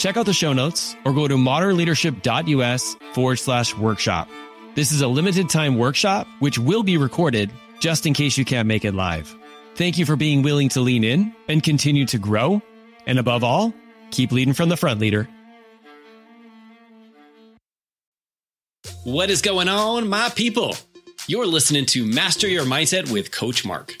Check out the show notes or go to modernleadership.us forward slash workshop. This is a limited time workshop, which will be recorded just in case you can't make it live. Thank you for being willing to lean in and continue to grow. And above all, keep leading from the front, leader. What is going on, my people? You're listening to Master Your Mindset with Coach Mark.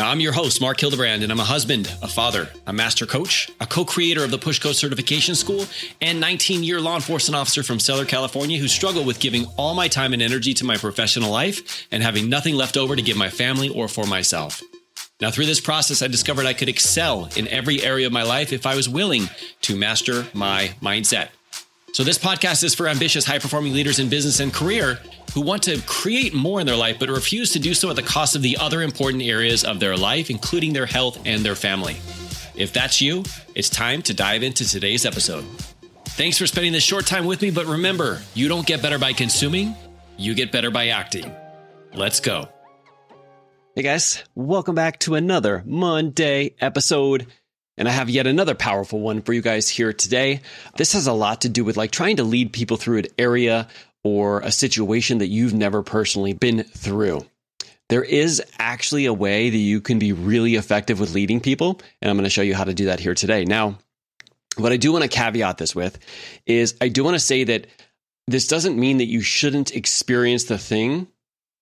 Now, I'm your host, Mark Hildebrand, and I'm a husband, a father, a master coach, a co creator of the Push Coach Certification School, and 19 year law enforcement officer from Seller, California, who struggle with giving all my time and energy to my professional life and having nothing left over to give my family or for myself. Now, through this process, I discovered I could excel in every area of my life if I was willing to master my mindset. So, this podcast is for ambitious, high performing leaders in business and career who want to create more in their life, but refuse to do so at the cost of the other important areas of their life, including their health and their family. If that's you, it's time to dive into today's episode. Thanks for spending this short time with me, but remember, you don't get better by consuming, you get better by acting. Let's go. Hey guys, welcome back to another Monday episode. And I have yet another powerful one for you guys here today. This has a lot to do with like trying to lead people through an area or a situation that you've never personally been through. There is actually a way that you can be really effective with leading people, and I'm going to show you how to do that here today. Now, what I do want to caveat this with is I do want to say that this doesn't mean that you shouldn't experience the thing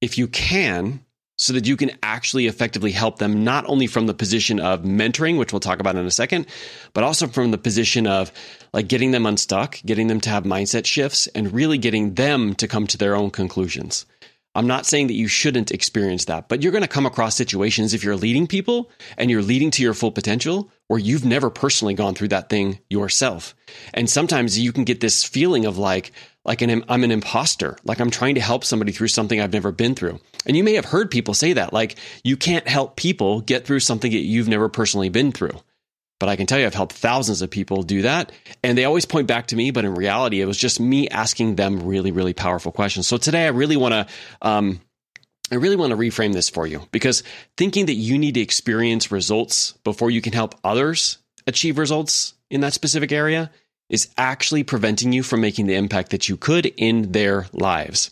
if you can so that you can actually effectively help them not only from the position of mentoring which we'll talk about in a second but also from the position of like getting them unstuck getting them to have mindset shifts and really getting them to come to their own conclusions. I'm not saying that you shouldn't experience that but you're going to come across situations if you're leading people and you're leading to your full potential where you've never personally gone through that thing yourself. And sometimes you can get this feeling of like like an, I'm an imposter, like I'm trying to help somebody through something I've never been through. And you may have heard people say that, like you can't help people get through something that you've never personally been through. But I can tell you, I've helped thousands of people do that. And they always point back to me, but in reality, it was just me asking them really, really powerful questions. So today I really want to, um, I really want to reframe this for you because thinking that you need to experience results before you can help others achieve results in that specific area is actually preventing you from making the impact that you could in their lives.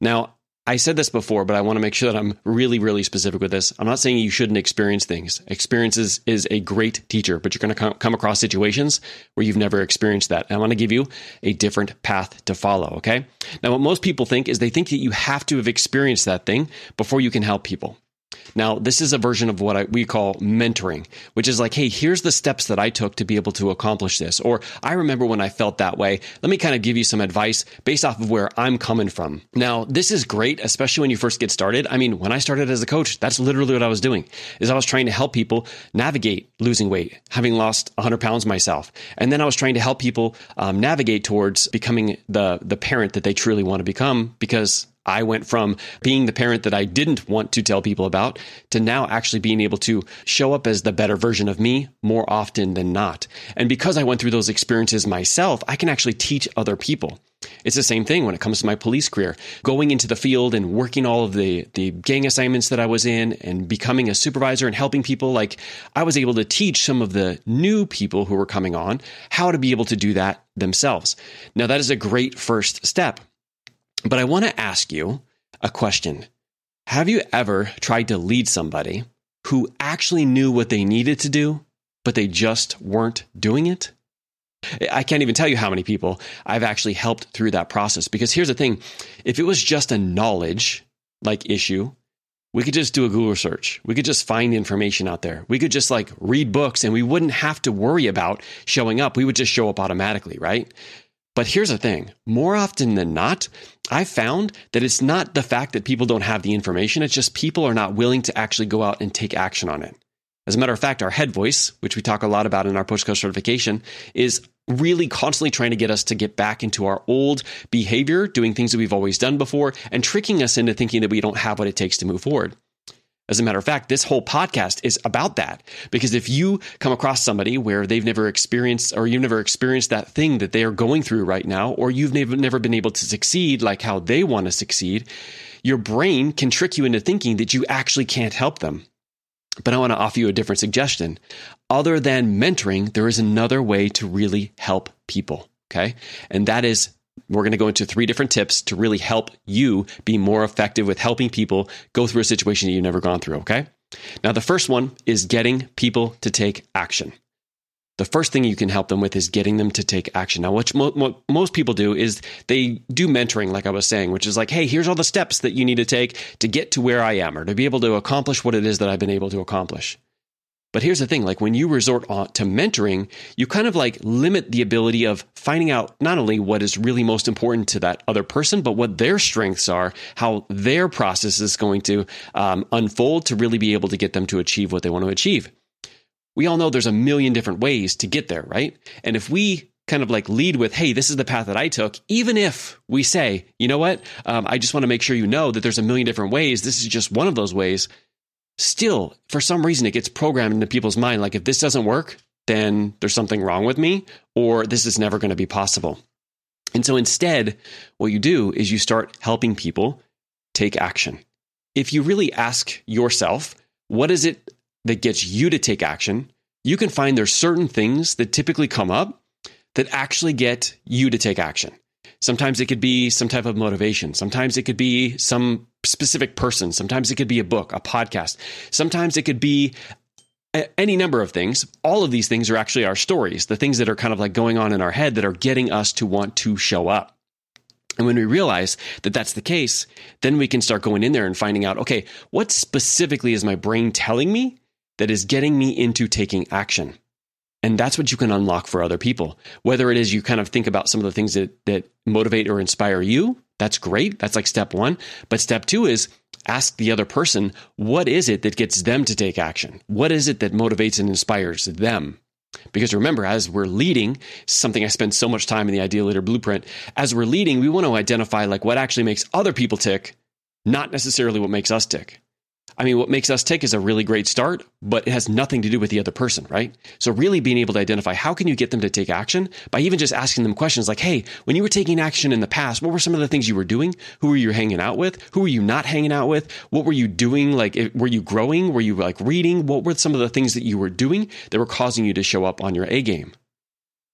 Now, I said this before, but I want to make sure that I'm really, really specific with this. I'm not saying you shouldn't experience things. Experiences is a great teacher, but you're going to come across situations where you've never experienced that. And I want to give you a different path to follow. Okay. Now, what most people think is they think that you have to have experienced that thing before you can help people. Now, this is a version of what I, we call mentoring, which is like, hey, here's the steps that I took to be able to accomplish this. Or I remember when I felt that way. Let me kind of give you some advice based off of where I'm coming from. Now, this is great, especially when you first get started. I mean, when I started as a coach, that's literally what I was doing is I was trying to help people navigate losing weight, having lost 100 pounds myself. And then I was trying to help people um, navigate towards becoming the, the parent that they truly want to become because I went from being the parent that I didn't want to tell people about to now actually being able to show up as the better version of me more often than not. And because I went through those experiences myself, I can actually teach other people. It's the same thing when it comes to my police career. Going into the field and working all of the, the gang assignments that I was in and becoming a supervisor and helping people, like I was able to teach some of the new people who were coming on how to be able to do that themselves. Now, that is a great first step. But I want to ask you a question. Have you ever tried to lead somebody who actually knew what they needed to do, but they just weren't doing it? I can't even tell you how many people I've actually helped through that process. Because here's the thing if it was just a knowledge like issue, we could just do a Google search. We could just find information out there. We could just like read books and we wouldn't have to worry about showing up. We would just show up automatically, right? But here's the thing more often than not, I found that it's not the fact that people don't have the information, it's just people are not willing to actually go out and take action on it. As a matter of fact, our head voice, which we talk a lot about in our coach certification, is really constantly trying to get us to get back into our old behavior, doing things that we've always done before, and tricking us into thinking that we don't have what it takes to move forward. As a matter of fact, this whole podcast is about that. Because if you come across somebody where they've never experienced or you've never experienced that thing that they are going through right now, or you've never, been able to succeed like how they want to succeed, your brain can trick you into thinking that you actually can't help them. But I want to offer you a different suggestion. Other than mentoring, there is another way to really help people. Okay. And that is we're going to go into three different tips to really help you be more effective with helping people go through a situation that you've never gone through. Okay. Now, the first one is getting people to take action. The first thing you can help them with is getting them to take action. Now, what, what most people do is they do mentoring, like I was saying, which is like, hey, here's all the steps that you need to take to get to where I am or to be able to accomplish what it is that I've been able to accomplish. But here's the thing like when you resort to mentoring, you kind of like limit the ability of finding out not only what is really most important to that other person, but what their strengths are, how their process is going to um, unfold to really be able to get them to achieve what they want to achieve. We all know there's a million different ways to get there, right? And if we kind of like lead with, hey, this is the path that I took, even if we say, you know what, um, I just want to make sure you know that there's a million different ways, this is just one of those ways still, for some reason, it gets programmed into people's mind like, if this doesn't work, then there's something wrong with me, or this is never going to be possible. And so instead, what you do is you start helping people take action. If you really ask yourself, what is it that gets you to take action? You can find there's certain things that typically come up that actually get you to take action. Sometimes it could be some type of motivation. Sometimes it could be some specific person. Sometimes it could be a book, a podcast. Sometimes it could be uh, any number of things. All of these things are actually our stories, the things that are kind of like going on in our head that are getting us to want to show up. And when we realize that that's the case, then we can start going in there and finding out, okay, what specifically is my brain telling me that is getting me into taking action? And that's what you can unlock for other people. Whether it is you kind of think about some of the things that, that motivate or inspire you, that's great. That's like step one. But step two is ask the other person, what is it that gets them to take action? What is it that motivates and inspires them? Because remember, as we're leading, something I spend so much time in the Ideal Leader Blueprint, as we're leading, we want to identify like what actually makes other people tick, not necessarily what makes us tick. I mean, what makes us tick is a really great start, but it has nothing to do with the other person, right? So really being able to identify how can you get them to take action by even just asking them questions like, Hey, when you were taking action in the past, what were some of the things you were doing? Who were you hanging out with? Who were you not hanging out with? What were you doing? Like, were you growing? Were you like reading? What were some of the things that you were doing that were causing you to show up on your A game?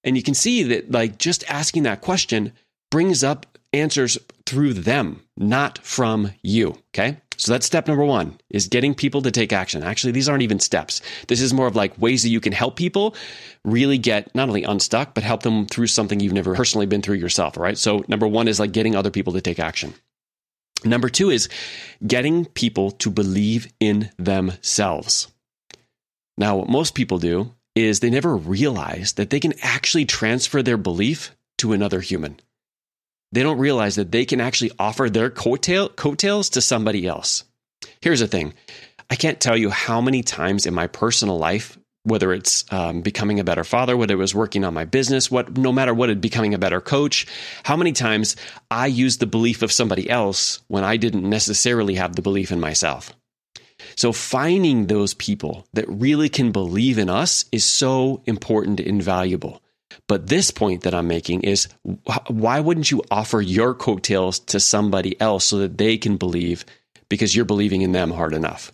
And you can see that like just asking that question brings up answers through them, not from you. Okay. So that's step number one is getting people to take action. Actually, these aren't even steps. This is more of like ways that you can help people really get not only unstuck, but help them through something you've never personally been through yourself. Right. So number one is like getting other people to take action. Number two is getting people to believe in themselves. Now, what most people do is they never realize that they can actually transfer their belief to another human they don't realize that they can actually offer their coattail, coattails to somebody else. Here's the thing I can't tell you how many times in my personal life, whether it's um, becoming a better father, whether it was working on my business, what no matter what, it becoming a better coach, how many times I used the belief of somebody else when I didn't necessarily have the belief in myself. So finding those people that really can believe in us is so important and valuable. But this point that I'm making is why wouldn't you offer your coattails to somebody else so that they can believe because you're believing in them hard enough?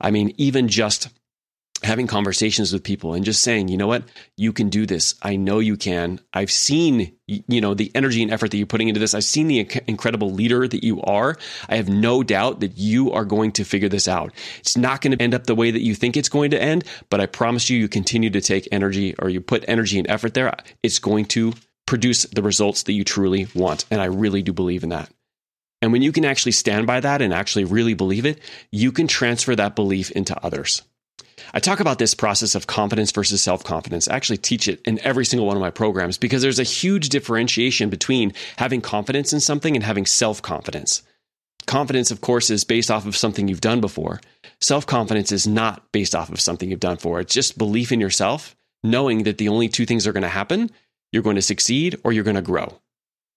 I mean, even just having conversations with people and just saying, you know what, you can do this. I know you can. I've seen, you know, the energy and effort that you're putting into this. I've seen the incredible leader that you are. I have no doubt that you are going to figure this out. It's not going to end up the way that you think it's going to end, but I promise you, you continue to take energy or you put energy and effort there. It's going to produce the results that you truly want. And I really do believe in that. And when you can actually stand by that and actually really believe it, you can transfer that belief into others. I talk about this process of confidence versus self confidence. I actually teach it in every single one of my programs because there's a huge differentiation between having confidence in something and having self confidence. confidence, of course, is based off of something you've done before. Self confidence is not based off of something you've done before. It's just belief in yourself, knowing that the only two things are going to happen you're going to succeed or you're going to grow.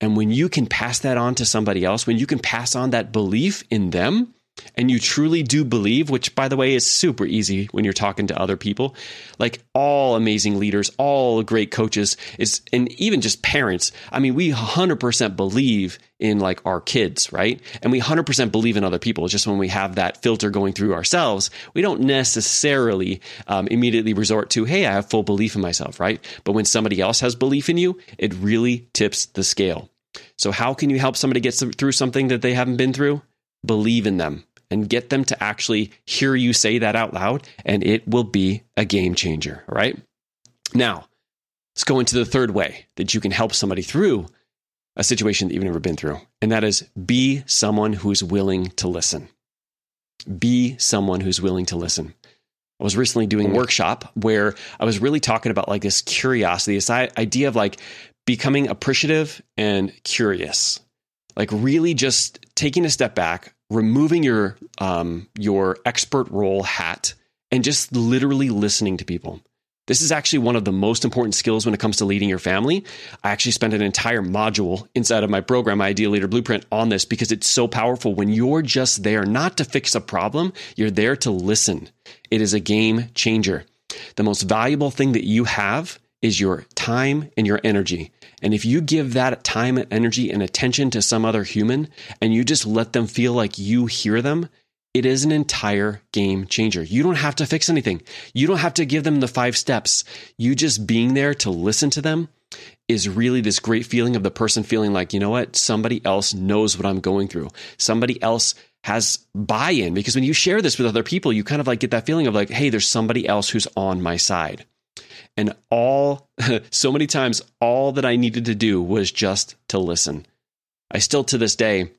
And when you can pass that on to somebody else, when you can pass on that belief in them, and you truly do believe, which by the way is super easy when you're talking to other people, like all amazing leaders, all great coaches, is and even just parents. I mean, we 100% believe in like our kids, right? And we 100% believe in other people. It's just when we have that filter going through ourselves, we don't necessarily um, immediately resort to, hey, I have full belief in myself, right? But when somebody else has belief in you, it really tips the scale. So, how can you help somebody get through something that they haven't been through? Believe in them and get them to actually hear you say that out loud, and it will be a game changer. All right. Now, let's go into the third way that you can help somebody through a situation that you've never been through, and that is be someone who's willing to listen. Be someone who's willing to listen. I was recently doing a mm. workshop where I was really talking about like this curiosity, this idea of like becoming appreciative and curious like really just taking a step back, removing your um, your expert role hat, and just literally listening to people. This is actually one of the most important skills when it comes to leading your family. I actually spent an entire module inside of my program, Ideal Leader Blueprint, on this because it's so powerful. When you're just there not to fix a problem, you're there to listen. It is a game changer. The most valuable thing that you have is your time and your energy. And if you give that time and energy and attention to some other human and you just let them feel like you hear them, it is an entire game changer. You don't have to fix anything. You don't have to give them the five steps. You just being there to listen to them is really this great feeling of the person feeling like, you know what? Somebody else knows what I'm going through. Somebody else has buy in because when you share this with other people, you kind of like get that feeling of like, hey, there's somebody else who's on my side. And all, so many times, all that I needed to do was just to listen. I still to this day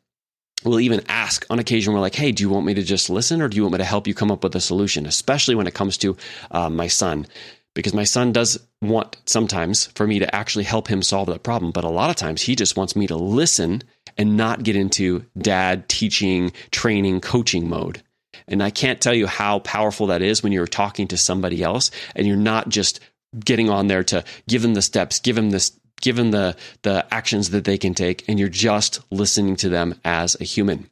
will even ask on occasion, we're like, hey, do you want me to just listen or do you want me to help you come up with a solution? Especially when it comes to uh, my son. Because my son does want sometimes for me to actually help him solve that problem. But a lot of times he just wants me to listen and not get into dad teaching, training, coaching mode. And I can't tell you how powerful that is when you're talking to somebody else and you're not just getting on there to give them the steps, give them this, give them the, the actions that they can take, and you're just listening to them as a human.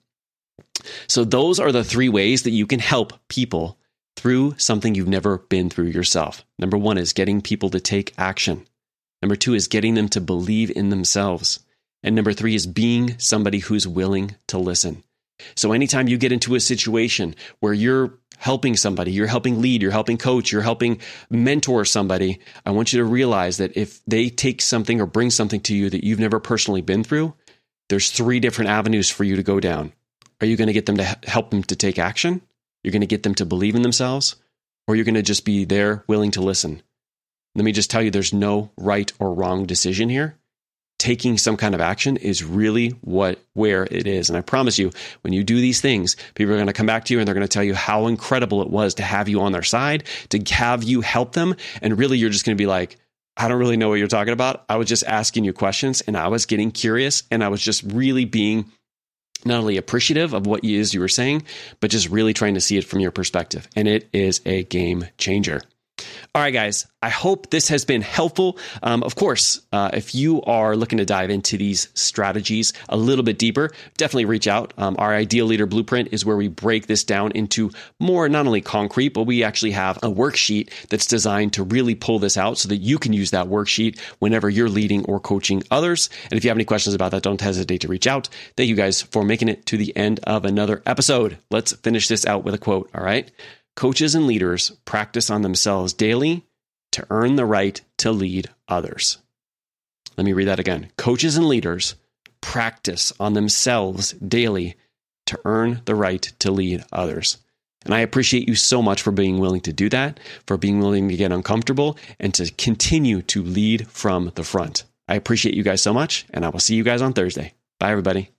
So those are the three ways that you can help people through something you've never been through yourself. Number one is getting people to take action. Number two is getting them to believe in themselves. And number three is being somebody who's willing to listen. So anytime you get into a situation where you're helping somebody, you're helping lead, you're helping coach, you're helping mentor somebody, I want you to realize that if they take something or bring something to you that you've never personally been through, there's three different avenues for you to go down. Are you going to get them to help them to take action? You're going to get them to believe in themselves? Or you're going to just be there willing to listen? Let me just tell you there's no right or wrong decision here taking some kind of action is really what where it is. And I promise you, when you do these things, people are going to come back to you and they're going to tell you how incredible it was to have you on their side, to have you help them. And really, you're just going to be like, I don't really know what you're talking about. I was just asking you questions and I was getting curious and I was just really being not only appreciative of what it is you were saying, but just really trying to see it from your perspective. And it is a game changer. All right, guys, I hope this has been helpful. Um, of course, uh, if you are looking to dive into these strategies a little bit deeper, definitely reach out. Um, our Ideal Leader Blueprint is where we break this down into more, not only concrete, but we actually have a worksheet that's designed to really pull this out so that you can use that worksheet whenever you're leading or coaching others. And if you have any questions about that, don't hesitate to reach out. Thank you guys for making it to the end of another episode. Let's finish this out with a quote. All right. Coaches and leaders practice on themselves daily to earn the right to lead others. Let me read that again. Coaches and leaders practice on themselves daily to earn the right to lead others. And I appreciate you so much for being willing to do that, for being willing to get uncomfortable, and to continue to lead from the front. I appreciate you guys so much, and I will see you guys on Thursday. Bye, everybody.